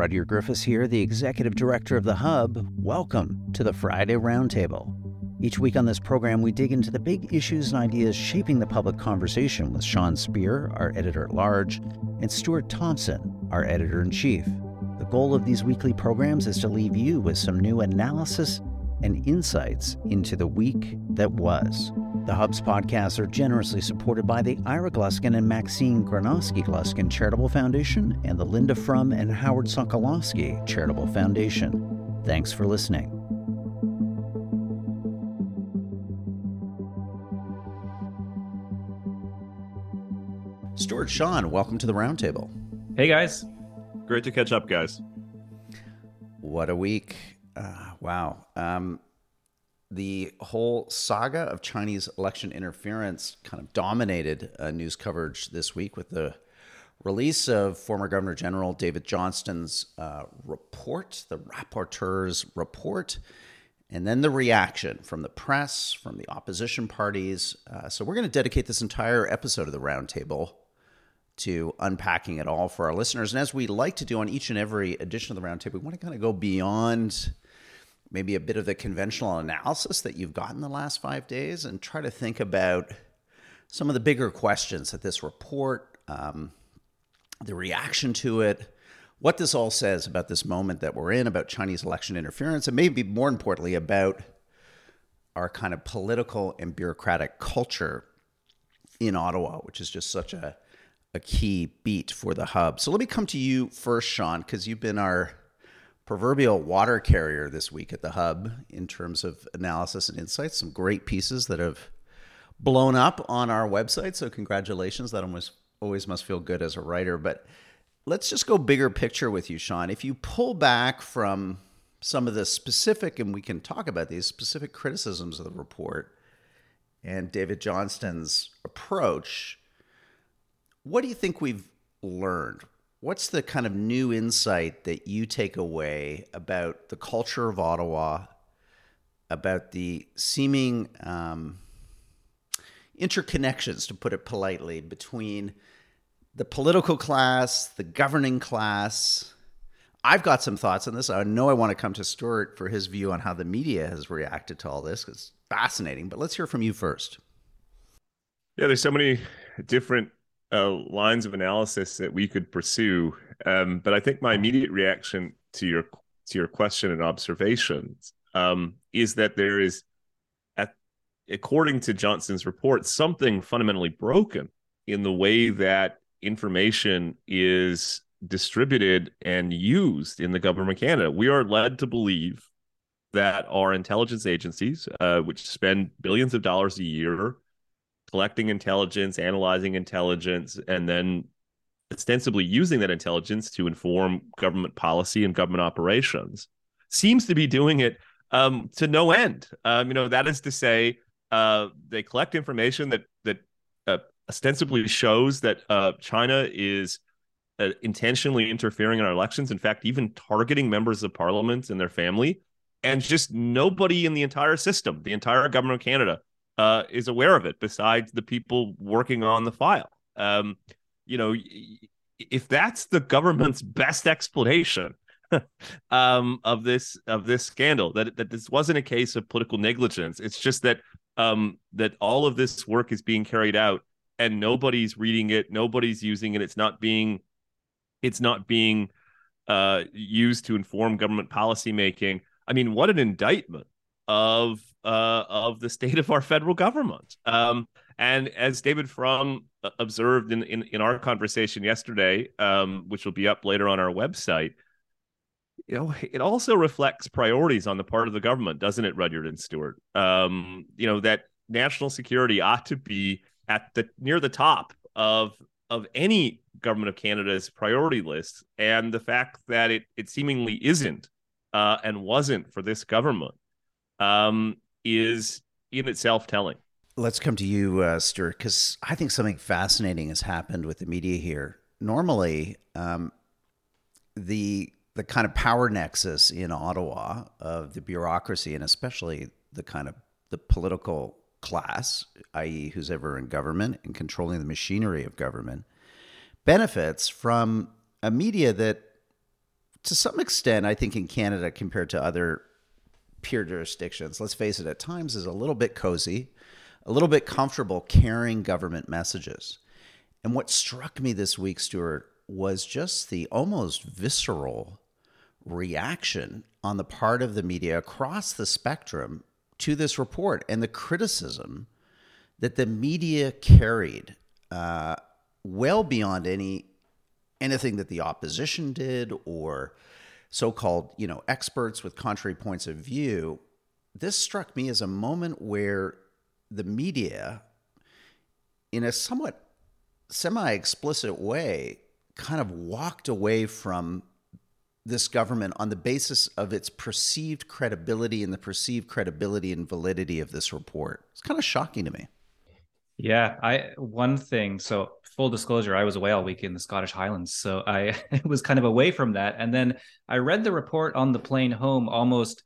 Rudyard Griffiths here, the executive director of The Hub. Welcome to the Friday Roundtable. Each week on this program, we dig into the big issues and ideas shaping the public conversation with Sean Speer, our editor at large, and Stuart Thompson, our editor in chief. The goal of these weekly programs is to leave you with some new analysis and insights into the week that was. The Hub's podcasts are generously supported by the Ira Gluskin and Maxine Granovsky Gluskin Charitable Foundation and the Linda Frum and Howard Sokolowski Charitable Foundation. Thanks for listening. Stuart Sean, welcome to the roundtable. Hey guys. Great to catch up, guys. What a week. Uh, wow. Um, the whole saga of Chinese election interference kind of dominated uh, news coverage this week with the release of former Governor General David Johnston's uh, report, the rapporteur's report, and then the reaction from the press, from the opposition parties. Uh, so we're going to dedicate this entire episode of the roundtable to unpacking it all for our listeners. And as we like to do on each and every edition of the roundtable, we want to kind of go beyond maybe a bit of the conventional analysis that you've gotten the last five days and try to think about some of the bigger questions that this report, um, the reaction to it, what this all says about this moment that we're in, about Chinese election interference, and maybe more importantly, about our kind of political and bureaucratic culture in Ottawa, which is just such a, a key beat for the hub. So let me come to you first, Sean, because you've been our proverbial water carrier this week at the hub in terms of analysis and insights. Some great pieces that have blown up on our website. So congratulations. That almost always must feel good as a writer. But let's just go bigger picture with you, Sean. If you pull back from some of the specific, and we can talk about these specific criticisms of the report and David Johnston's approach, what do you think we've learned? What's the kind of new insight that you take away about the culture of Ottawa, about the seeming um, interconnections, to put it politely, between the political class, the governing class? I've got some thoughts on this. I know I want to come to Stuart for his view on how the media has reacted to all this. It's fascinating, but let's hear from you first. Yeah, there's so many different uh, lines of analysis that we could pursue. Um, but I think my immediate reaction to your to your question and observations um, is that there is, at, according to Johnston's report, something fundamentally broken in the way that information is distributed and used in the government of Canada. We are led to believe that our intelligence agencies, uh, which spend billions of dollars a year collecting intelligence, analyzing intelligence, and then ostensibly using that intelligence to inform government policy and government operations, seems to be doing it um, to no end. Um, you know, that is to say, uh, they collect information that that uh, ostensibly shows that uh, China is uh, intentionally interfering in our elections. In fact, even targeting members of parliament and their family, and just nobody in the entire system, the entire government of Canada, uh, is aware of it besides the people working on the file. Um, you know, if that's the government's best explanation um, of this of this scandal, that that this wasn't a case of political negligence. It's just that um, that all of this work is being carried out and nobody's reading it, nobody's using it. It's not being it's not being uh, used to inform government policymaking. I mean, what an indictment of uh, of the state of our federal government. Um, and as David Frum observed in, in, in our conversation yesterday, um, which will be up later on our website, you know, it also reflects priorities on the part of the government, doesn't it, Rudyard and Stuart? Um, you know, that national security ought to be at the near the top of of any government of Canada's priority list, and the fact that it it seemingly isn't uh, and wasn't for this government um, is in itself telling. Let's come to you, uh, Stuart, because I think something fascinating has happened with the media here. Normally, um, the the kind of power nexus in Ottawa of the bureaucracy, and especially the kind of the political class, i.e., who's ever in government and controlling the machinery of government, benefits from a media that to some extent, I think in Canada compared to other peer jurisdictions, let's face it, at times is a little bit cozy, a little bit comfortable carrying government messages. And what struck me this week, Stuart, was just the almost visceral reaction on the part of the media across the spectrum to this report and the criticism that the media carried uh, well beyond any anything that the opposition did or so-called you know experts with contrary points of view this struck me as a moment where the media in a somewhat semi-explicit way kind of walked away from this government on the basis of its perceived credibility and the perceived credibility and validity of this report. It's kind of shocking to me. Yeah, I one thing. So full disclosure, I was away all week in the Scottish Highlands, so I was kind of away from that. And then I read the report on the plane home almost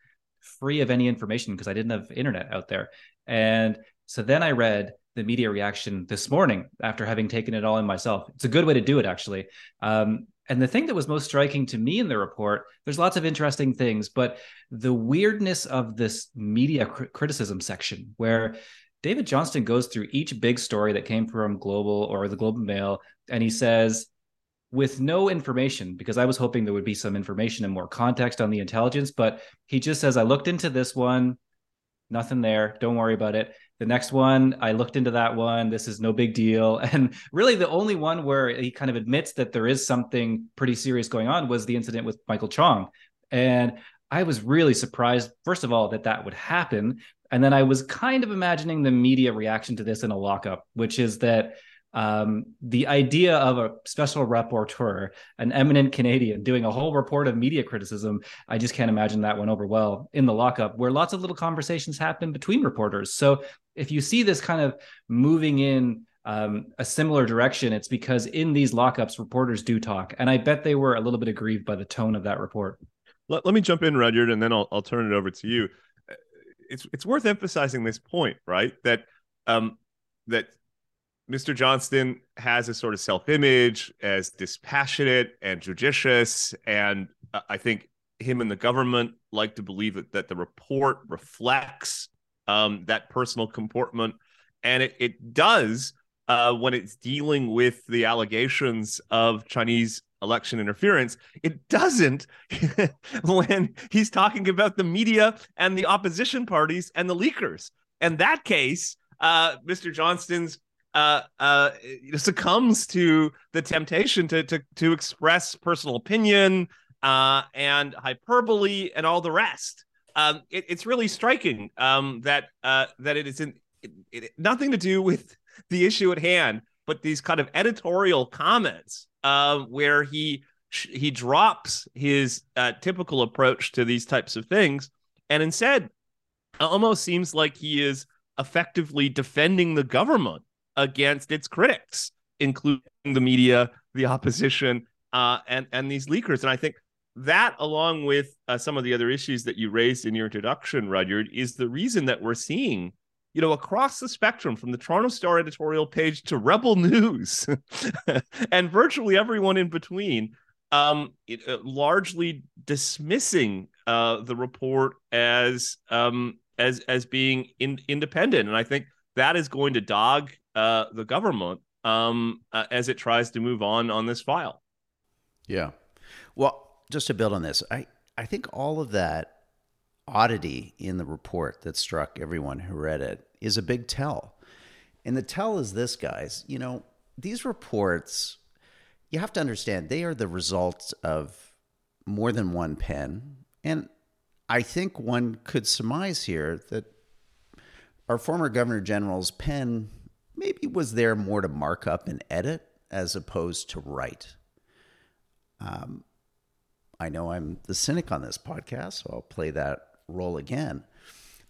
free of any information because I didn't have internet out there. And so then I read the media reaction this morning after having taken it all in myself. It's a good way to do it, actually. Um, and the thing that was most striking to me in the report, there's lots of interesting things, but the weirdness of this media cr- criticism section where David Johnston goes through each big story that came from Global or the Globe and Mail, and he says, with no information, because I was hoping there would be some information and more context on the intelligence, but he just says, I looked into this one, nothing there, don't worry about it. The next one, I looked into that one. This is no big deal. And really, the only one where he kind of admits that there is something pretty serious going on was the incident with Michael Chong. And I was really surprised, first of all, that that would happen. And then I was kind of imagining the media reaction to this in a lockup, which is that um, the idea of a special rapporteur, an eminent Canadian, doing a whole report of media criticism, I just can't imagine that went over well in the lockup, where lots of little conversations happen between reporters. So if you see this kind of moving in um, a similar direction, it's because in these lockups, reporters do talk, and I bet they were a little bit aggrieved by the tone of that report. Let, let me jump in, Rudyard, and then I'll, I'll turn it over to you. It's it's worth emphasizing this point, right? That um, that Mr. Johnston has a sort of self image as dispassionate and judicious. And I think him and the government like to believe that, that the report reflects um, that personal comportment. And it, it does uh, when it's dealing with the allegations of Chinese election interference. It doesn't when he's talking about the media and the opposition parties and the leakers. And that case, uh, Mr. Johnston's uh, uh, succumbs to the temptation to to to express personal opinion uh, and hyperbole and all the rest. Um, it, it's really striking um, that uh, that it is in it, it, nothing to do with the issue at hand, but these kind of editorial comments uh, where he he drops his uh, typical approach to these types of things, and instead almost seems like he is effectively defending the government against its critics, including the media, the opposition, uh, and and these leakers. And I think that, along with uh, some of the other issues that you raised in your introduction, Rudyard, is the reason that we're seeing, you know, across the spectrum from the Toronto Star editorial page to Rebel News, and virtually everyone in between, um, it, uh, largely dismissing uh, the report as um, as as being in, independent. And I think that is going to dog uh, the government um, uh, as it tries to move on on this file. Yeah. Well, just to build on this, I, I think all of that oddity in the report that struck everyone who read it is a big tell. And the tell is this, guys. You know, these reports, you have to understand, they are the results of more than one pen. And I think one could surmise here that our former Governor General's pen maybe was there more to mark up and edit as opposed to write. Um, I know I'm the cynic on this podcast, so I'll play that role again.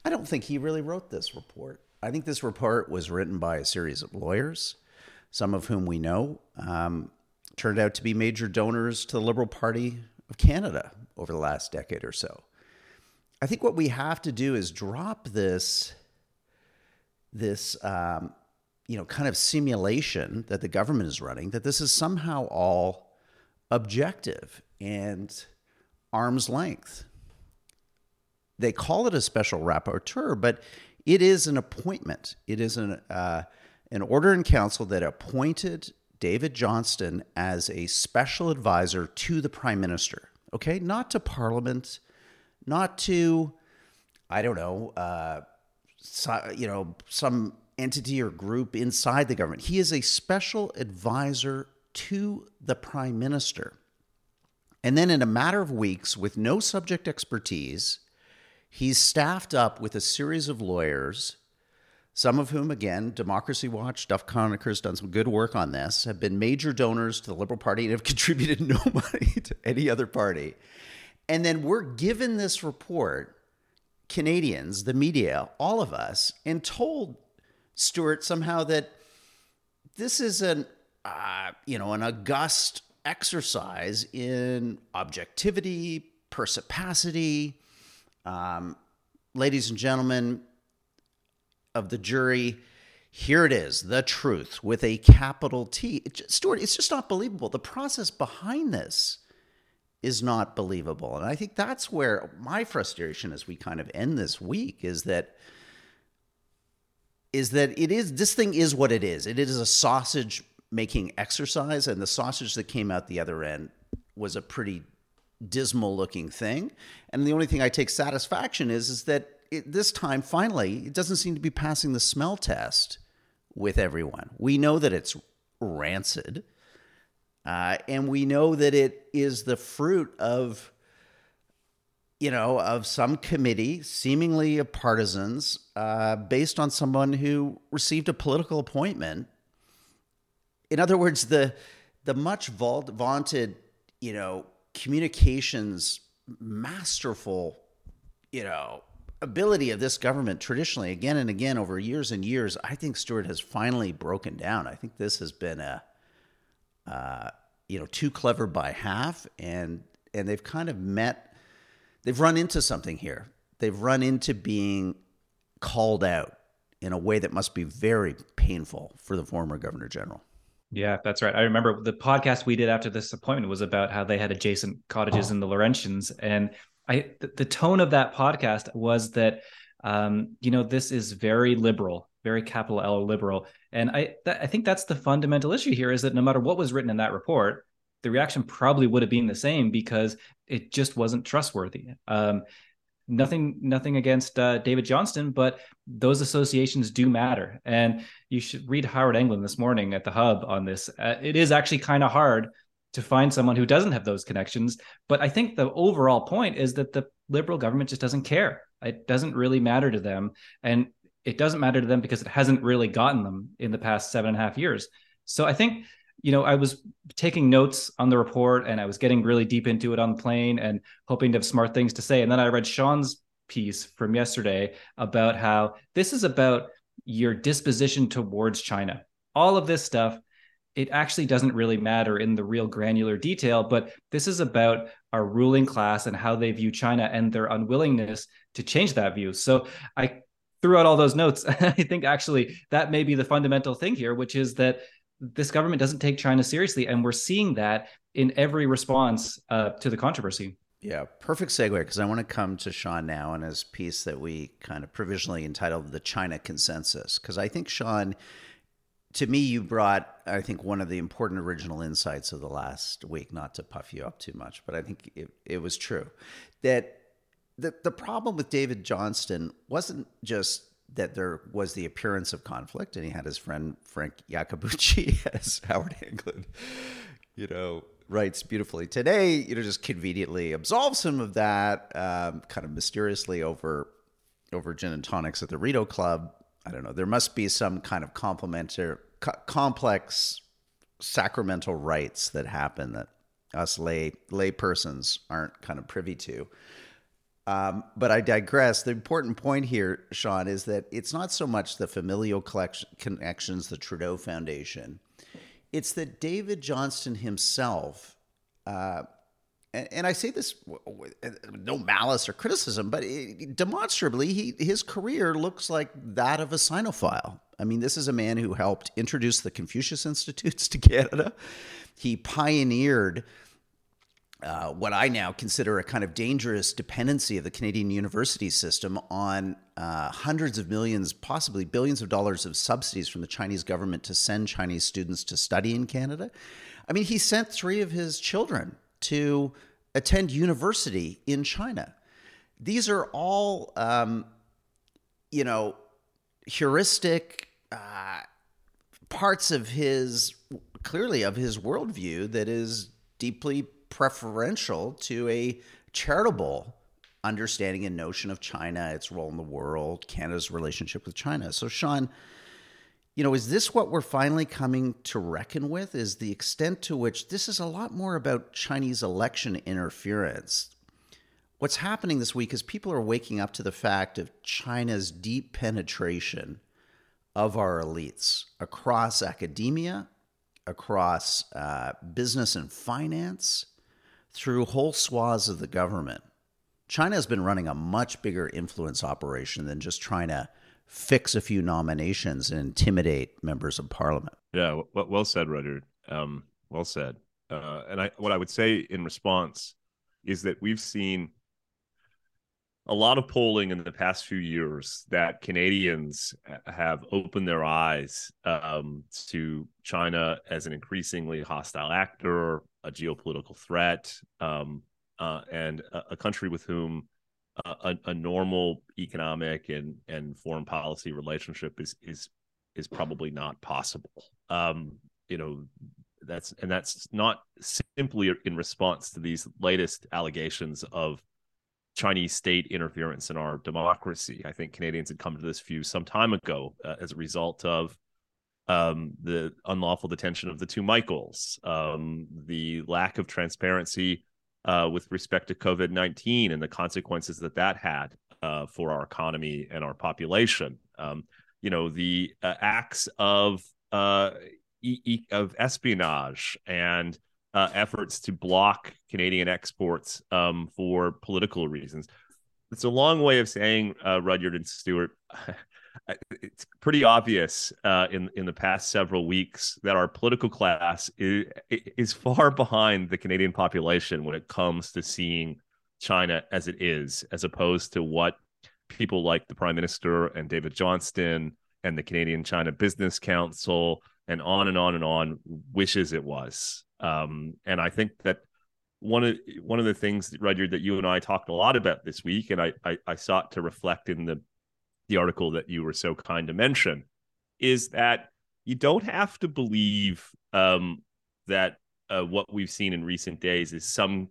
I don't think he really wrote this report. I think this report was written by a series of lawyers, some of whom we know um, turned out to be major donors to the Liberal Party of Canada over the last decade or so. I think what we have to do is drop this this um, you know kind of simulation that the government is running that this is somehow all objective and arm's length. They call it a special rapporteur, but it is an appointment. It is an uh, an order in council that appointed David Johnston as a special advisor to the prime minister. Okay, not to Parliament, not to I don't know, uh, so, you know, some entity or group inside the government. He is a special advisor to the prime minister. And then, in a matter of weeks, with no subject expertise, he's staffed up with a series of lawyers, some of whom, again, Democracy Watch, Duff Conacher's done some good work on this, have been major donors to the Liberal Party and have contributed no money to any other party. And then we're given this report, Canadians, the media, all of us, and told Stuart somehow that this is an, uh, you know, an august exercise in objectivity, perspicacity. Um, ladies and gentlemen of the jury, here it is, the truth with a capital T. It just, Stuart, it's just not believable. The process behind this is not believable. And I think that's where my frustration as we kind of end this week is that is that it is this thing is what it is. It is a sausage making exercise, and the sausage that came out the other end was a pretty dismal looking thing. And the only thing I take satisfaction is is that it, this time finally it doesn't seem to be passing the smell test with everyone. We know that it's rancid, uh, and we know that it is the fruit of you know, of some committee, seemingly of partisans, uh, based on someone who received a political appointment. In other words, the the much vaunted, you know, communications masterful, you know, ability of this government traditionally, again and again over years and years, I think Stuart has finally broken down. I think this has been a, uh, you know, too clever by half, and and they've kind of met they've run into something here. They've run into being called out in a way that must be very painful for the former governor general. Yeah, that's right. I remember the podcast we did after this appointment was about how they had adjacent cottages oh. in the Laurentians, and I the tone of that podcast was that um, you know this is very liberal, very capital L liberal, and I th- I think that's the fundamental issue here is that no matter what was written in that report, the reaction probably would have been the same because it just wasn't trustworthy. Um, nothing, nothing against uh, David Johnston, but those associations do matter. And you should read Howard Anglin this morning at the Hub on this. Uh, it is actually kind of hard to find someone who doesn't have those connections. But I think the overall point is that the liberal government just doesn't care. It doesn't really matter to them, and it doesn't matter to them because it hasn't really gotten them in the past seven and a half years. So I think you know, I was taking notes on the report and I was getting really deep into it on the plane and hoping to have smart things to say. And then I read Sean's piece from yesterday about how this is about your disposition towards China. All of this stuff, it actually doesn't really matter in the real granular detail, but this is about our ruling class and how they view China and their unwillingness to change that view. So I threw out all those notes. I think actually that may be the fundamental thing here, which is that this government doesn't take China seriously, and we're seeing that in every response uh, to the controversy. Yeah, perfect segue because I want to come to Sean now and his piece that we kind of provisionally entitled "The China Consensus" because I think Sean, to me, you brought I think one of the important original insights of the last week. Not to puff you up too much, but I think it, it was true that the the problem with David Johnston wasn't just that there was the appearance of conflict, and he had his friend Frank Iacobucci as Howard Anglin, you know, writes beautifully today. You know, just conveniently absolves him of that, um, kind of mysteriously over over gin and tonics at the Rideau Club. I don't know. There must be some kind of complementary, co- complex sacramental rites that happen that us lay lay persons aren't kind of privy to. Um, but I digress. The important point here, Sean, is that it's not so much the familial connections, the Trudeau Foundation. It's that David Johnston himself, uh, and, and, I say this with no malice or criticism, but it, demonstrably, he, his career looks like that of a Sinophile. I mean, this is a man who helped introduce the Confucius Institutes to Canada. He pioneered uh, what I now consider a kind of dangerous dependency of the Canadian university system on uh, hundreds of millions, possibly billions of dollars of subsidies from the Chinese government to send Chinese students to study in Canada. I mean, he sent three of his children to attend university in China. These are all, um, you know, heuristic uh, parts of his, clearly of his worldview that is deeply preferential to a charitable understanding and notion of China, its role in the world, Canada's relationship with China. So, Sean, you know, is this what we're finally coming to reckon with? Is the extent to which this is a lot more about Chinese election interference? What's happening this week is people are waking up to the fact of China's deep penetration of our elites across academia, across uh, business and finance, through whole swaths of the government. China has been running a much bigger influence operation than just trying to fix a few nominations and intimidate members of parliament. Yeah, well, well said, Rudyard. Um, well said. Uh, and I, what I would say in response is that we've seen a lot of polling in the past few years that Canadians have opened their eyes um, to China as an increasingly hostile actor, a geopolitical threat, um, uh, and a, a, country with whom uh, a, a, normal economic and, and foreign policy relationship is is is probably not possible. Um, you know, that's and that's not simply in response to these latest allegations of Chinese state interference in our democracy. I think Canadians had come to this view some time ago uh, as a result of um, the unlawful detention of the two Michaels, um, the lack of transparency uh, with respect to COVID 19 and the consequences that that had uh, for our economy and our population. Um, you know, the uh, acts of, uh, e- of espionage and uh, efforts to block Canadian exports um, for political reasons. It's a long way of saying, uh, Rudyard and Stuart. it's pretty obvious uh, in in the past several weeks that our political class is, is far behind the Canadian population when it comes to seeing China as it is, as opposed to what people like the Prime Minister and David Johnston and the Canadian China Business Council and on and on and on wishes it was. Um, and I think that one of one of the things, Rudyard, that you and I talked a lot about this week, and I, I, I sought to reflect in the the article that you were so kind to mention, is that you don't have to believe um, that uh, what we've seen in recent days is some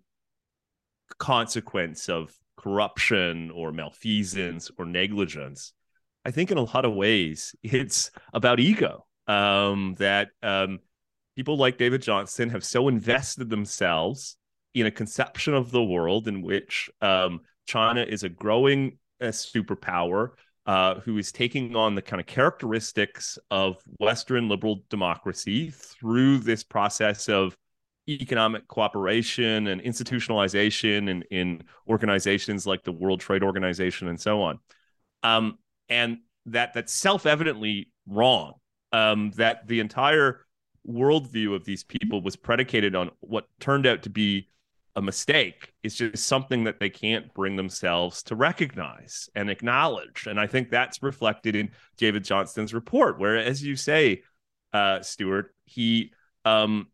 consequence of corruption or malfeasance or negligence. I think in a lot of ways it's about ego. Um, that um, people like David Johnston have so invested themselves in a conception of the world in which um, China is a growing uh, superpower uh, who is taking on the kind of characteristics of Western liberal democracy through this process of economic cooperation and institutionalization in, in organizations like the World Trade Organization and so on. Um, and that that's self-evidently wrong. Um, that the entire worldview of these people was predicated on what turned out to be a mistake. It's just something that they can't bring themselves to recognize and acknowledge. And I think that's reflected in David Johnston's report, where, as you say, uh, Stuart, he um,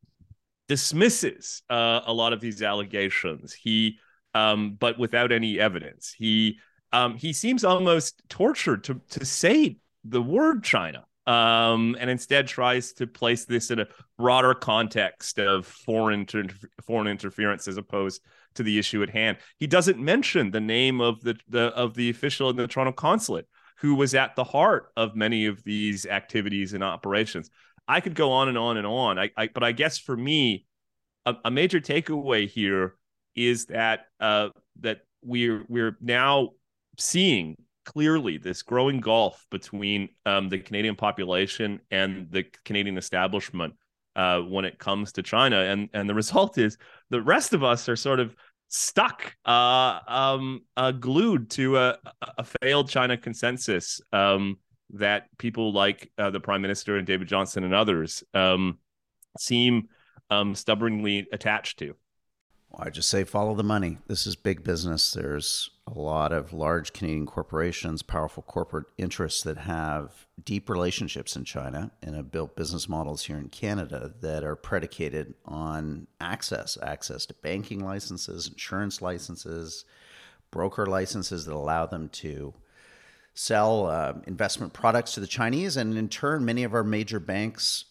dismisses uh, a lot of these allegations. He, um, but without any evidence, he um, he seems almost tortured to to say the word China um, and instead tries to place this in a broader context of foreign inter- foreign interference as opposed to the issue at hand. He doesn't mention the name of the, the of the official in the Toronto consulate who was at the heart of many of these activities and operations. I could go on and on and on. I, I but I guess for me, a, a major takeaway here is that uh, that we're we're now seeing clearly this growing gulf between um, the Canadian population and the Canadian establishment uh, when it comes to China, and and the result is the rest of us are sort of stuck, uh, um, uh, glued to a, a, failed China consensus um, that people like uh, the Prime Minister and David Johnston and others um, seem um, stubbornly attached to. I just say follow the money. This is big business. There's a lot of large Canadian corporations, powerful corporate interests that have deep relationships in China and have built business models here in Canada that are predicated on access access to banking licenses, insurance licenses, broker licenses that allow them to sell uh, investment products to the Chinese. And in turn, many of our major banks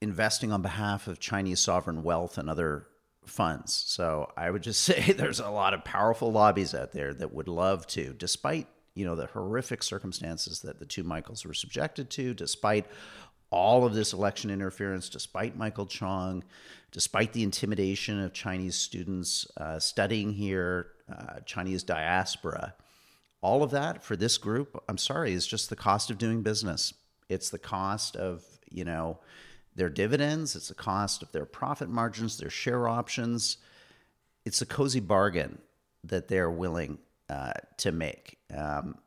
investing on behalf of Chinese sovereign wealth and other funds. So I would just say there's a lot of powerful lobbies out there that would love to, despite you know the horrific circumstances that the two Michaels were subjected to, despite all of this election interference, despite Michael Chong, despite the intimidation of Chinese students uh, studying here, uh, Chinese diaspora, all of that for this group, I'm sorry, is just the cost of doing business. It's the cost of you know their dividends, it's the cost of their profit margins, their share options. It's a cozy bargain that they're willing uh, to make. Um,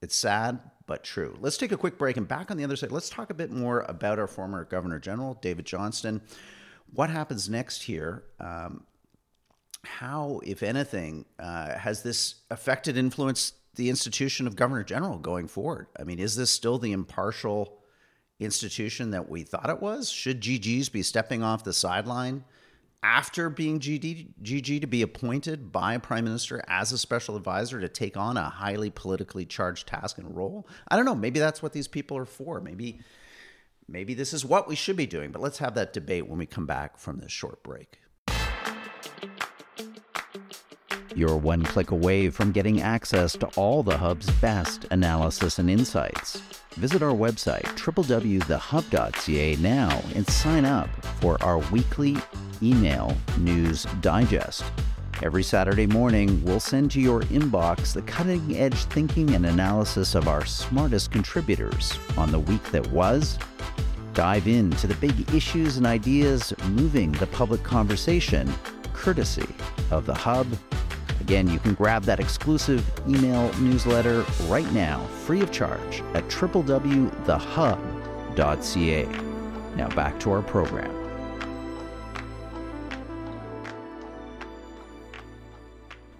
it's sad, but true. Let's take a quick break and back on the other side. Let's talk a bit more about our former Governor General, David Johnston. What happens next here? Um, how, if anything, uh, has this affected, influenced the institution of Governor General going forward? I mean, is this still the impartial institution that we thought it was? Should GGs be stepping off the sideline after being GD, GG to be appointed by a prime minister as a special advisor to take on a highly politically charged task and role? I don't know. Maybe that's what these people are for. Maybe maybe this is what we should be doing. But let's have that debate when we come back from this short break. You're one click away from getting access to all the Hub's best analysis and insights. Visit our website, www.thehub.ca, now and sign up for our weekly email news digest. Every Saturday morning, we'll send to your inbox the cutting edge thinking and analysis of our smartest contributors on the week that was. Dive into the big issues and ideas moving the public conversation, courtesy of The Hub Again, you can grab that exclusive email newsletter right now, free of charge, at www.thehub.ca. Now back to our program.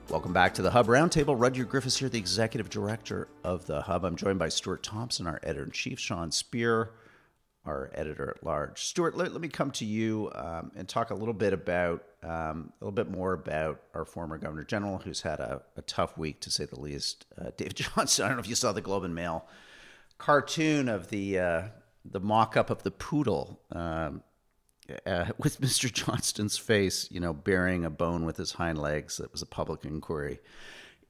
Welcome back to the Hub Roundtable. Rudyard Griffiths here, the Executive Director of the Hub. I'm joined by Stuart Thompson, our Editor in Chief, Sean Speer, our editor at large. Stuart, let, let me come to you um, and talk a little bit about um, a little bit more about our former Governor General, who's had a, a tough week to say the least. Uh, David Johnston. I don't know if you saw the Globe and Mail cartoon of the uh, the mock-up of the poodle um, uh, with Mr. Johnston's face, you know, bearing a bone with his hind legs. That was a public inquiry.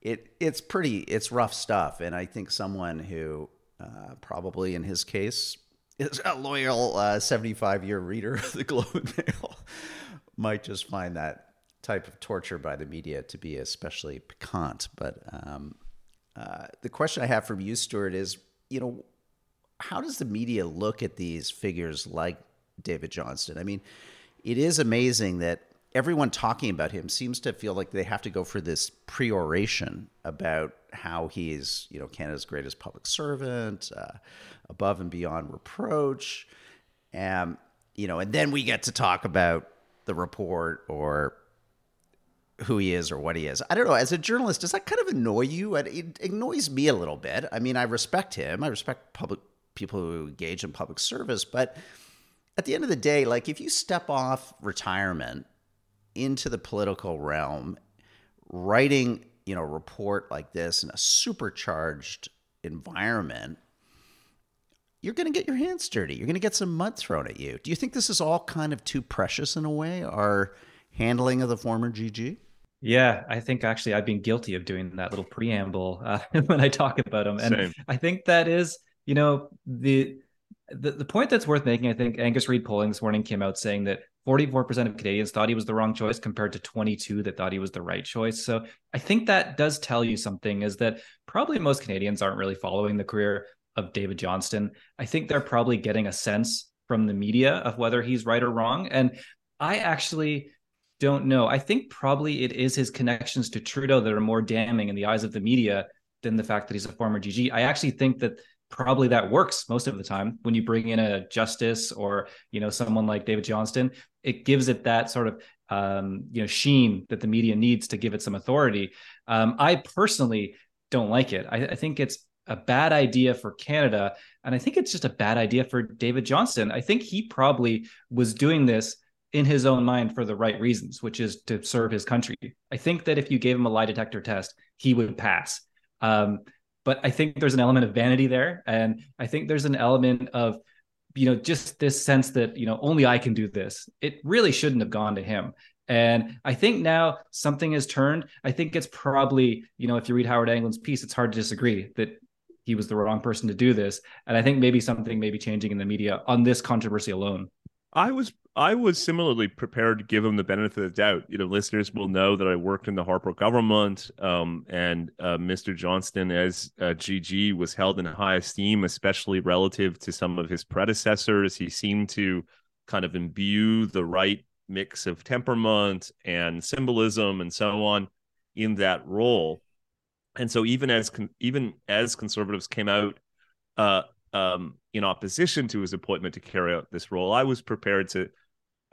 It it's pretty it's rough stuff, and I think someone who uh, probably in his case is a loyal 75 uh, year reader of the Globe and Mail might just find that type of torture by the media to be especially piquant. But um, uh, the question I have from you, Stuart, is you know, how does the media look at these figures like David Johnston? I mean, it is amazing that everyone talking about him seems to feel like they have to go for this pre-oration about how he's, you know, Canada's greatest public servant, uh, above and beyond reproach, and you know, and then we get to talk about the report or who he is or what he is. I don't know. As a journalist, does that kind of annoy you? It annoys me a little bit. I mean, I respect him. I respect public people who engage in public service, but at the end of the day, like if you step off retirement into the political realm, writing, you know, report like this in a supercharged environment, you're going to get your hands dirty. You're going to get some mud thrown at you. Do you think this is all kind of too precious in a way, our handling of the former GG? Yeah, I think actually I've been guilty of doing that little preamble uh, when I talk about him, and Same. I think that is, you know, the, the the point that's worth making. I think Angus Reid polling this morning came out saying that 44% of Canadians thought he was the wrong choice compared to 22 that thought he was the right choice. So I think that does tell you something is that probably most Canadians aren't really following the career of David Johnston. I think they're probably getting a sense from the media of whether he's right or wrong. And I actually don't know. I think probably it is his connections to Trudeau that are more damning in the eyes of the media than the fact that he's a former GG. I actually think that probably that works most of the time when you bring in a justice or you know someone like David Johnston it gives it that sort of um, you know sheen that the media needs to give it some authority um, I personally don't like it I, I think it's a bad idea for Canada and I think it's just a bad idea for David Johnston I think he probably was doing this in his own mind for the right reasons, which is to serve his country. I think that if you gave him a lie detector test, he would pass. Um, but I think there's an element of vanity there, and I think there's an element of you know just this sense that you know only I can do this. It really shouldn't have gone to him. And I think now something has turned. I think it's probably, you know, if you read Howard Anglin's piece, it's hard to disagree that he was the wrong person to do this. And I think maybe something may be changing in the media on this controversy alone. I was I was similarly prepared to give him the benefit of the doubt. You know, listeners will know that I worked in the Harper government, um, and uh, Mr. Johnston, as uh, GG, was held in high esteem, especially relative to some of his predecessors. He seemed to kind of imbue the right mix of temperament and symbolism and so on in that role. And so, even as con- even as conservatives came out uh, um, in opposition to his appointment to carry out this role, I was prepared to,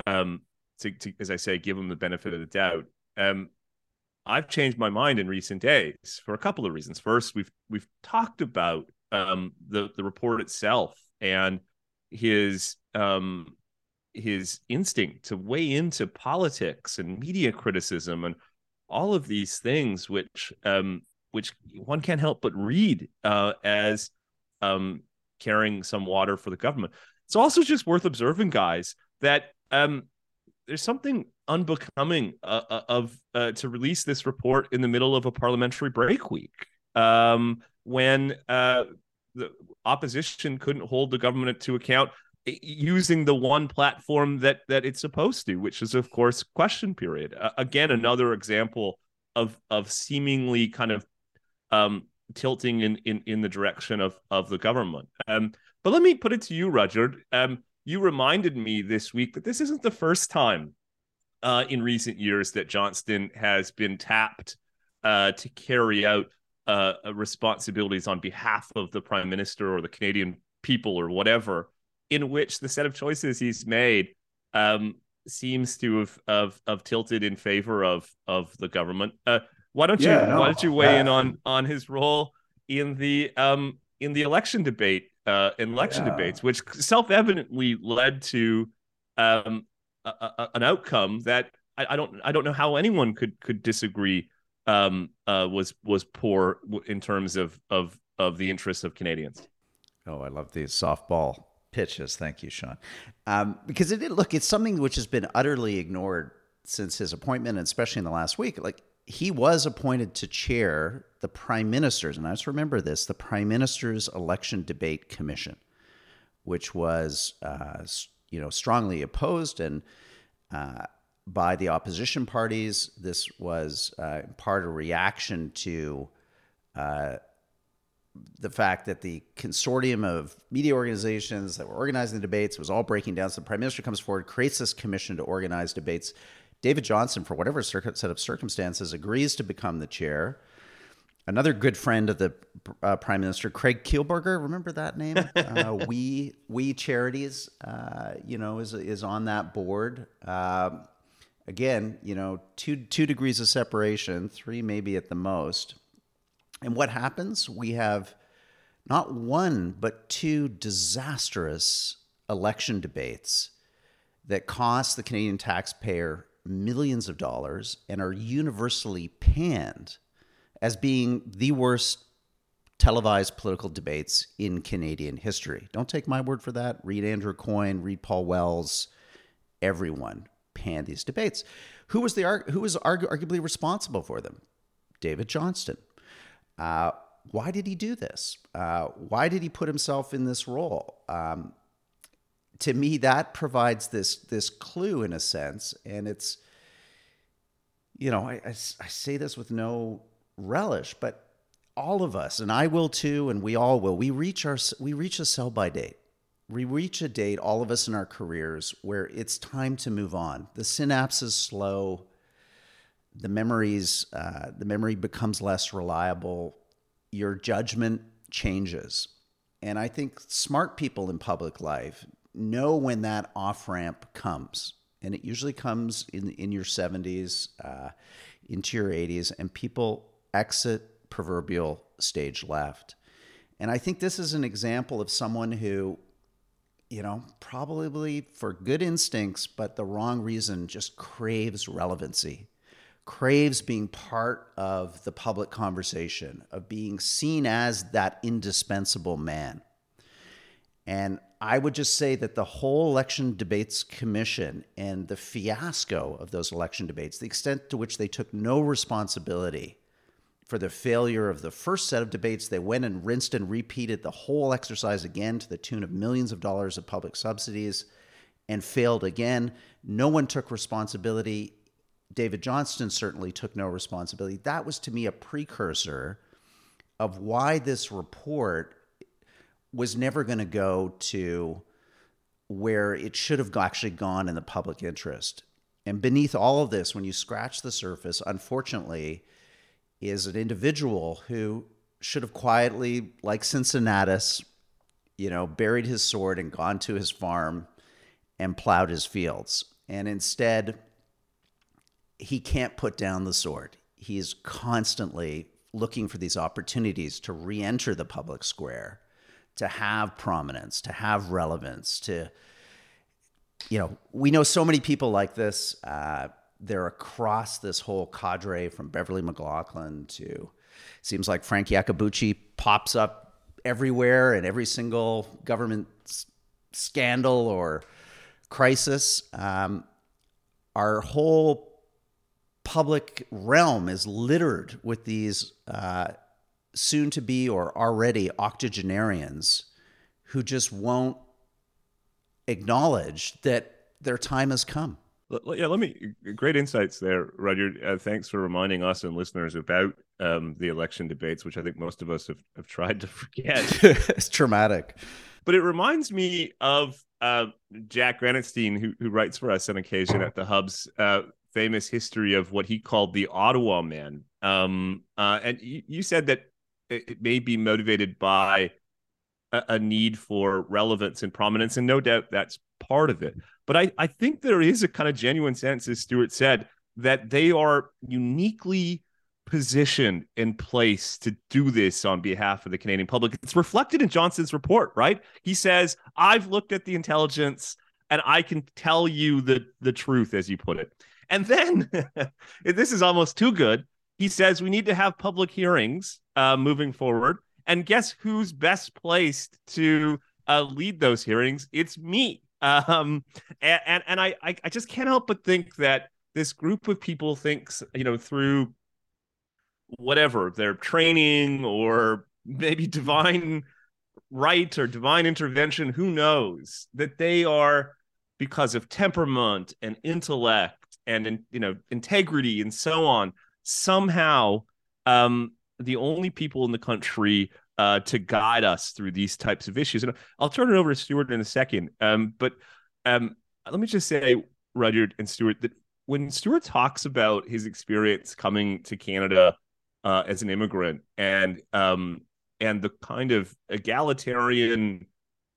um, to, to as I say, give him the benefit of the doubt. Um, I've changed my mind in recent days for a couple of reasons. First, we've we've talked about um, the the report itself and his um, his instinct to weigh into politics and media criticism and all of these things, which um, which one can't help but read uh, as um, carrying some water for the government. It's also just worth observing, guys, that um, there's something unbecoming uh, uh, of uh, to release this report in the middle of a parliamentary break week um, when uh, the opposition couldn't hold the government to account using the one platform that that it's supposed to, which is of course question period. Again, another example of of seemingly kind of um, tilting in, in in the direction of of the government. Um, but let me put it to you, Roger. Um, you reminded me this week that this isn't the first time uh, in recent years that Johnston has been tapped uh, to carry out uh, uh responsibilities on behalf of the prime minister or the Canadian people or whatever, in which the set of choices he's made um, seems to have, have, have tilted in favor of of the government. Uh, why don't you yeah, no, why don't you weigh in on on his role in the um in the election debate uh in election yeah. debates, which self evidently led to um a, a, an outcome that I, I, don't I don't know how anyone could could disagree um uh was was poor in terms of of of the interests of Canadians. Oh, I love these softball pitches. Thank you, Sean. Um, because it look, it's something which has been utterly ignored since his appointment, and especially in the last week. Like he was appointed to chair the prime minister's, and I just remember this the prime minister's election debate commission, which was, uh, you know, strongly opposed and uh, by the opposition parties. This was uh, part of a reaction to uh, the fact that the consortium of media organizations that were organizing the debates was all breaking down. So the prime minister comes forward, creates this commission to organize debates David Johnston, for whatever set of circumstances, agrees to become the chair. Another good friend of the uh, prime minister, Craig Kielburger, remember that name? Uh, we We Charities, uh, you know, is is on that board. Um, again, you know, two two degrees of separation, three maybe at the most. And what happens? We have not one but two disastrous election debates that cost the Canadian taxpayer millions of dollars and are universally panned as being the worst televised political debates in Canadian history. Don't take my word for that. Read Andrew Coyne, read Paul Wells, everyone panned these debates. Who was the who was arguably responsible for them? David Johnston. Uh, why did he do this? Uh, why did he put himself in this role? Um, to me that provides this this clue in a sense. And it's you know I, I, I, say this with no relish but all of us and i will too and we all will we reach our we reach a sell by date. We reach a date all of us in our careers where it's time to move on. The synapses slow. The memories uh, the memory becomes less reliable. Your judgment changes. And I think smart people in public life know when that off ramp comes. And it usually comes in, in your 70s, uh, into your 80s, and people exit proverbial stage left. And I think this is an example of someone who, you know, probably for good instincts, but the wrong reason, just craves relevancy, craves being part of the public conversation, of being seen as that indispensable man. And I would just say that the whole election debates commission and the fiasco of those election debates, the extent to which they took no responsibility for the failure of the first set of debates, they went and rinsed and repeated the whole exercise again to the tune of millions of dollars of public subsidies and failed again. No one took responsibility. David Johnston certainly took no responsibility. That was to me a precursor of why this report was never going to go to where it should have actually gone in the public interest. And beneath all of this, when you scratch the surface, unfortunately, is an individual who should have quietly, like Cincinnatus, you know, buried his sword and gone to his farm and plowed his fields. And instead, he can't put down the sword. He is constantly looking for these opportunities to re enter the public square, to have prominence, to have relevance, to, you know, we know so many people like this. Uh, they're across this whole cadre from Beverley McLachlin to seems like Frank Iacobucci pops up everywhere in every single government s- scandal or crisis. Um, our whole public realm is littered with these uh, soon to be or already octogenarians who just won't acknowledge that their time has come. Yeah, let me. Great insights there, Rudyard. Uh, thanks for reminding us and listeners about um, the election debates, which I think most of us have, have tried to forget. it's traumatic. But it reminds me of uh, Jack Granatstein, who, who writes for us on occasion at the Hub's uh, famous history of what he called the Ottawa Man. Um, uh, and you, you, said that it, may be motivated by a, a need for relevance and prominence, and no doubt that's part of it. But I, I think there is a kind of genuine sense, as Stuart said, that they are uniquely positioned in place to do this on behalf of the Canadian public. It's reflected in Johnston's report, right? He says, I've looked at the intelligence and I can tell you the, the truth, as you put it. And then, this is almost too good. He says we need to have public hearings uh, moving forward. And guess who's best placed to uh, lead those hearings? It's me. Um, and and, and I, I just can't help but think that this group of people thinks, you know, through whatever their training or maybe divine right or divine intervention, who knows, that they are because of temperament and intellect and you know integrity and so on somehow um the only people in the country uh, to guide us through these types of issues. And I'll turn it over to Stuart in a second. Um, but um, let me just say, Rudyard and Stuart, that when Stuart talks about his experience coming to Canada uh, as an immigrant and um, and the kind of egalitarian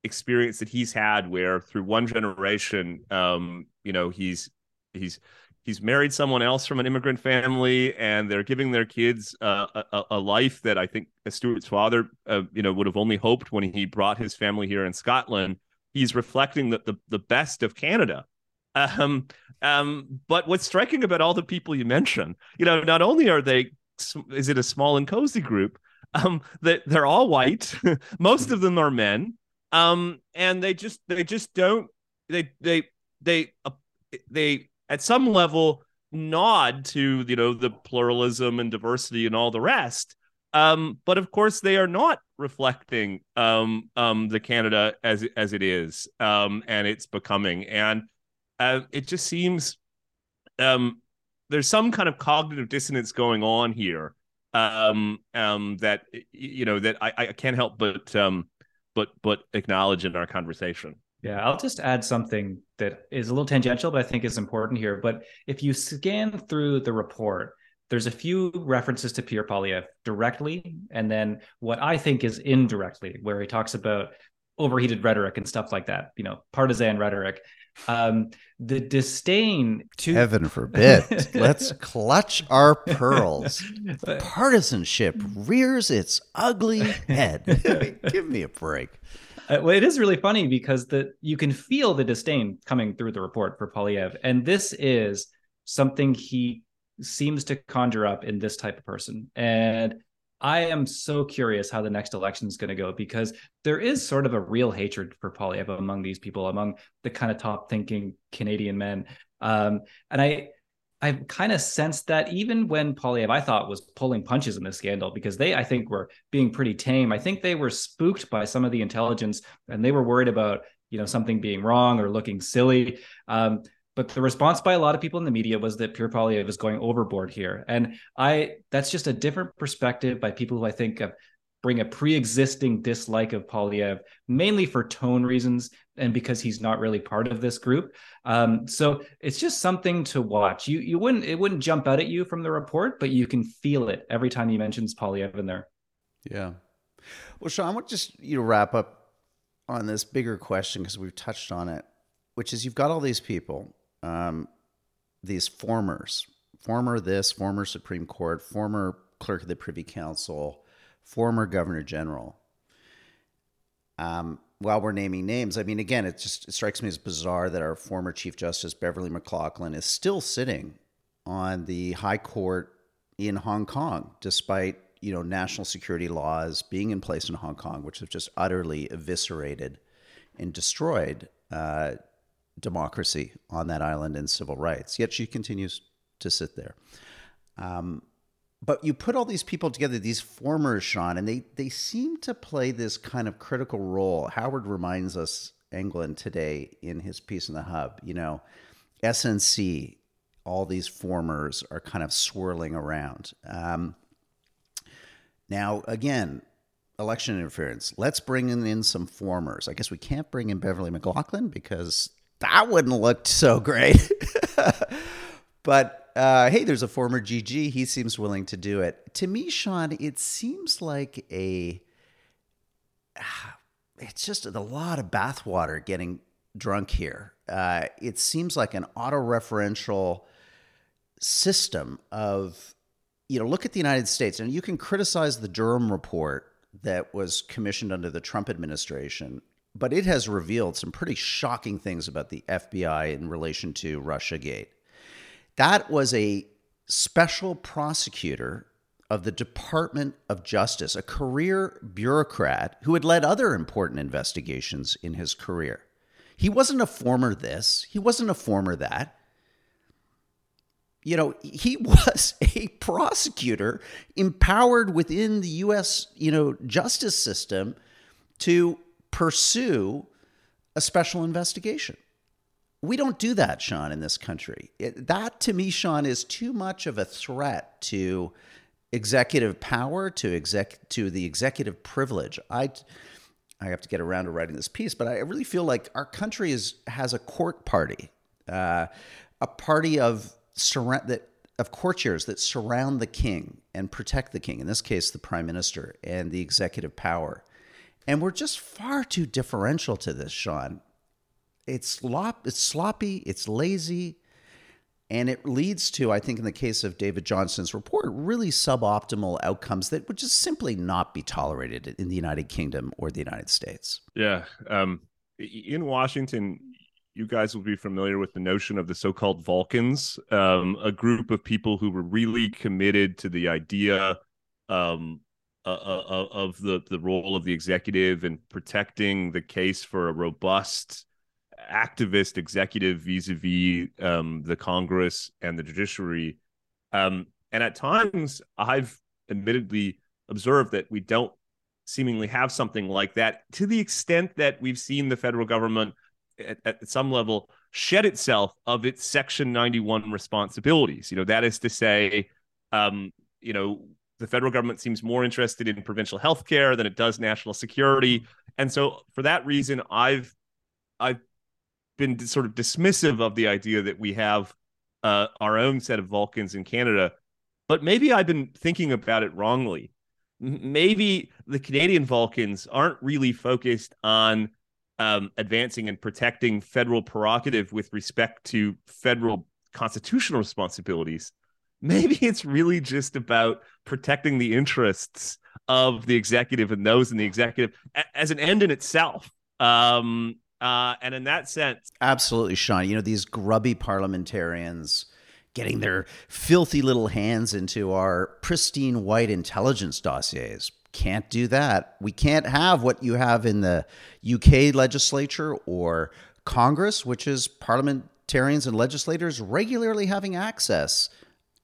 experience that he's had, where through one generation, um, you know, he's he's he's married someone else from an immigrant family and they're giving their kids uh, a, a, life that I think Stuart's father, uh, you know, would have only hoped when he brought his family here in Scotland. He's reflecting the, the, the best of Canada. Um, um, but what's striking about all the people you mentioned, you know, not only are they, is it a small and cozy group, um, that they're all white, most of them are men, um, and they just, they just don't, they, they, they, uh, they at some level nod to you know the pluralism and diversity and all the rest. Um, but of course they are not reflecting um, um, the canada as as it is um, and it's becoming. And uh, it just seems um, there's some kind of cognitive dissonance going on here um, that you know that I, I can't help but but but acknowledge in our conversation yeah, I'll just add something that is a little tangential, but I think is important here. But if you scan through the report, there's a few references to Pierre Poilievre directly, and then what I think is indirectly, where he talks about overheated rhetoric and stuff like that, you know, partisan rhetoric. Um, the disdain to heaven forbid. Let's clutch our pearls. Partisanship rears its ugly head. Give me a break. Uh, well, it is really funny because the you can feel the disdain coming through the report for Poilievre, and this is something he seems to conjure up in this type of person. And I am so curious how the next election is going to go because there is sort of a real hatred for Poilievre among these people, among the kind of top thinking Canadian men. Um, and I, I've kind of sensed that even when Poilievre, I thought, was pulling punches in this scandal because they, I think, were being pretty tame. I think they were spooked by some of the intelligence and they were worried about, you know, something being wrong or looking silly. Um, but the response by a lot of people in the media was that Pierre Poilievre is going overboard here. And I that's just a different perspective by people who I think bring a pre-existing dislike of Poilievre, mainly for tone reasons and because he's not really part of this group. Um, so it's just something to watch. You you wouldn't it wouldn't jump out at you from the report, but you can feel it every time he mentions Poilievre in there. Yeah. Well, Sean, I want just you to wrap up on this bigger question because we've touched on it, which is you've got all these people um, these formers, former this, former Supreme Court, former clerk of the Privy Council, former Governor General. Um, while we're naming names, I mean, again, it just it strikes me as bizarre that our former Chief Justice Beverley McLachlin is still sitting on the High Court in Hong Kong, despite you know national security laws being in place in Hong Kong, which have just utterly eviscerated and destroyed uh, democracy on that island and civil rights. Yet she continues to sit there. Um, but you put all these people together, these formers, Sean, and they they seem to play this kind of critical role. Howard reminds us Anglin today in his piece in the Hub. You know, SNC, all these formers are kind of swirling around. Um, now, again, election interference. Let's bring in some formers. I guess we can't bring in Beverley McLachlin because that wouldn't look so great. but uh, hey, there's a former GG. He seems willing to do it. To me, Sean, it seems like a. It's just a lot of bathwater getting drunk here. Uh, it seems like an auto-referential system of, you know, look at the United States, and you can criticize the Durham report that was commissioned under the Trump administration but it has revealed some pretty shocking things about the FBI in relation to Russiagate. That was a special prosecutor of the Department of Justice, a career bureaucrat who had led other important investigations in his career. He wasn't a former this, he wasn't a former that. You know, he was a prosecutor empowered within the US, you know, justice system to pursue a special investigation. We don't do that, Sean, in this country. It, that to me, Sean, is too much of a threat to executive power, to exec to the executive privilege. I I have to get around to writing this piece, but I really feel like our country is has a court party, uh, a party of surround that of courtiers that surround the king and protect the king. In this case, the prime minister and the executive power. And we're just far too differential to this, Sean. It's slop, it's sloppy, it's lazy, and it leads to, I think, in the case of David Johnston's report, really suboptimal outcomes that would just simply not be tolerated in the United Kingdom or the United States. Yeah. Um, in Washington, you guys will be familiar with the notion of the so-called Vulcans, um, a group of people who were really committed to the idea um, uh, uh, uh, of the the role of the executive in protecting the case for a robust activist executive vis-a-vis um, the Congress and the judiciary. Um, and at times, I've admittedly observed that we don't seemingly have something like that to the extent that we've seen the federal government at, at some level shed itself of its Section 91 responsibilities. You know, that is to say, um, you know, the federal government seems more interested in provincial health care than it does national security. And so for that reason, I've I've been sort of dismissive of the idea that we have uh, our own set of Vulcans in Canada. but maybe I've been thinking about it wrongly. Maybe the Canadian Vulcans aren't really focused on um, advancing and protecting federal prerogative with respect to federal constitutional responsibilities. Maybe it's really just about protecting the interests of the executive and those in the executive as an end in itself. Um, uh, and in that sense, absolutely, Sean. You know these grubby parliamentarians getting their filthy little hands into our pristine white intelligence dossiers. Can't do that. We can't have what you have in the UK legislature or Congress, which is parliamentarians and legislators regularly having access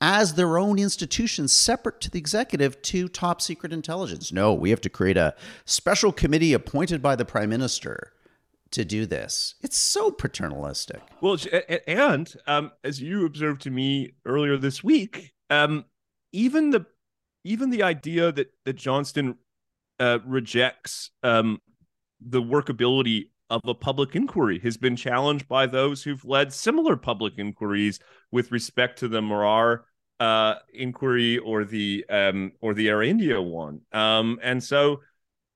as their own institutions separate to the executive to top secret intelligence. No, we have to create a special committee appointed by the prime minister to do this. It's so paternalistic. Well, and um, as you observed to me earlier this week, um, even the even the idea that that Johnston uh, rejects um, the workability of a public inquiry has been challenged by those who've led similar public inquiries with respect to the Morar uh, inquiry or the um, or the Air India one. Um, and so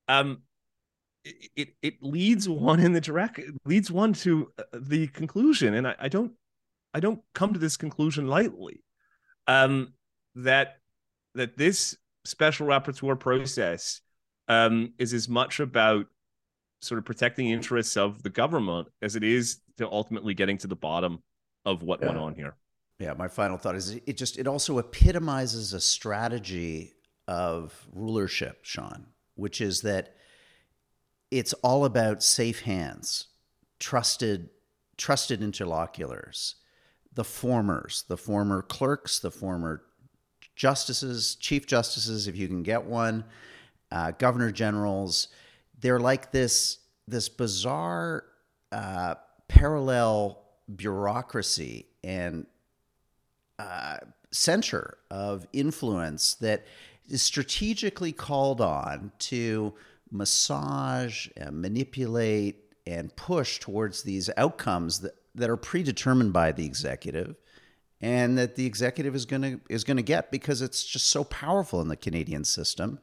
um, it it leads one in the direct leads one to uh, the conclusion, and I, I don't I don't come to this conclusion lightly. Um, that that this special rapporteur process um, is as much about sort of protecting the interests of the government as it is to ultimately getting to the bottom of what yeah. went on here. Yeah, my final thought is it just it also epitomizes a strategy of rulership, Sean, which is that it's all about safe hands, trusted trusted interlocutors, the formers, the former clerks, the former justices, chief justices, if you can get one, uh, governor generals. They're like this this bizarre uh, parallel bureaucracy and uh, censure of influence that is strategically called on to massage and manipulate and push towards these outcomes that, that are predetermined by the executive and that the executive is going to is going to get because it's just so powerful in the Canadian system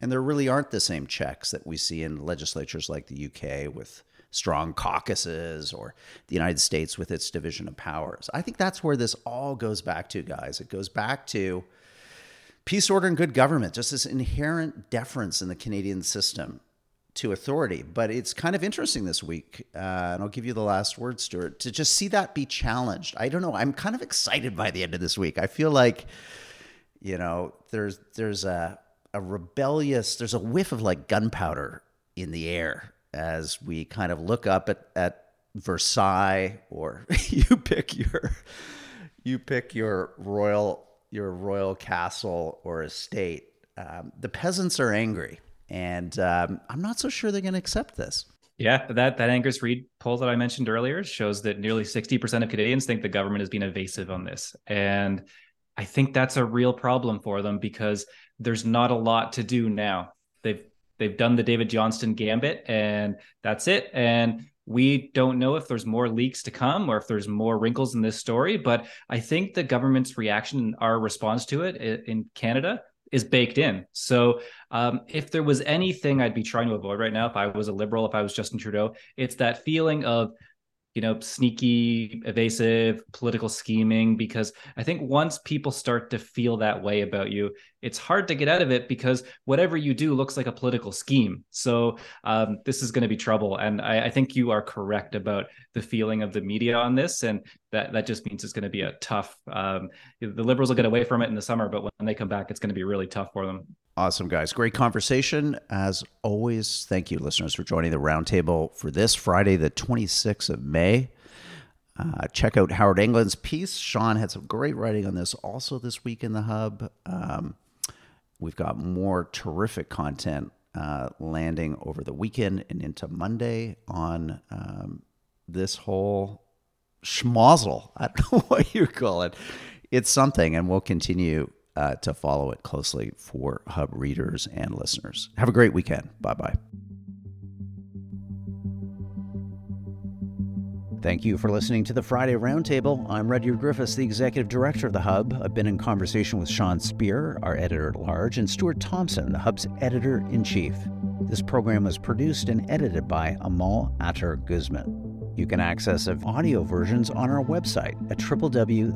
and there really aren't the same checks that we see in legislatures like the UK with strong caucuses or the United States with its division of powers. I think that's where this all goes back to guys. It goes back to peace, order, and good government, just this inherent deference in the Canadian system to authority. But it's kind of interesting this week, uh, and I'll give you the last word, Stuart, to just see that be challenged. I don't know. I'm kind of excited by the end of this week. I feel like, you know, there's there's a a rebellious, there's a whiff of like gunpowder in the air as we kind of look up at, at Versailles, or you pick your you pick your royal your royal castle or estate, um, the peasants are angry, and um, I'm not so sure they're going to accept this. Yeah, that that Angus Reid poll that I mentioned earlier shows that nearly 60% of Canadians think the government has been evasive on this, and I think that's a real problem for them because there's not a lot to do now. They've they've done the David Johnston gambit, and that's it. And we don't know if there's more leaks to come or if there's more wrinkles in this story, but I think the government's reaction, our response to it in Canada, is baked in. So, um, if there was anything I'd be trying to avoid right now, if I was a liberal, if I was Justin Trudeau, it's that feeling of you know, sneaky, evasive, political scheming. Because I think once people start to feel that way about you, it's hard to get out of it because whatever you do looks like a political scheme. So um, this is going to be trouble. And I, I, think you are correct about the feeling of the media on this, and that that just means it's going to be a tough. Um, the liberals will get away from it in the summer, but when they come back, it's going to be really tough for them. Awesome, guys. Great conversation. As always, thank you, listeners, for joining the roundtable for this Friday, the 26th of May. Uh, check out Howard Anglin's piece. Sean had some great writing on this also this week in the Hub. Um, we've got more terrific content uh, landing over the weekend and into Monday on um, this whole schmozzle. I don't know what you call it. It's something, and we'll continue uh, to follow it closely for Hub readers and listeners. Have a great weekend. Bye bye. Thank you for listening to the Friday Roundtable. I'm Rudyard Griffiths, the Executive Director of the Hub. I've been in conversation with Sean Speer, our editor at large, and Stuart Thompson, the Hub's editor in chief. This program was produced and edited by Amal Atar Guzman. You can access audio versions on our website at www.thehub.ca.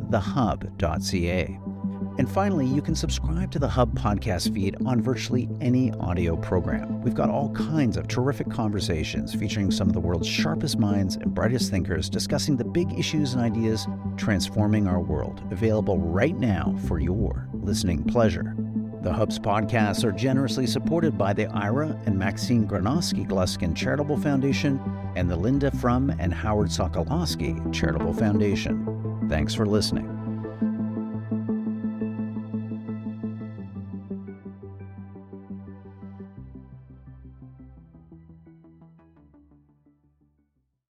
And finally, you can subscribe to the Hub podcast feed on virtually any audio program. We've got all kinds of terrific conversations featuring some of the world's sharpest minds and brightest thinkers discussing the big issues and ideas transforming our world, available right now for your listening pleasure. The Hub's podcasts are generously supported by the Ira and Maxine Granovsky Gluskin Charitable Foundation and the Linda Frum and Howard Sokolowski Charitable Foundation. Thanks for listening.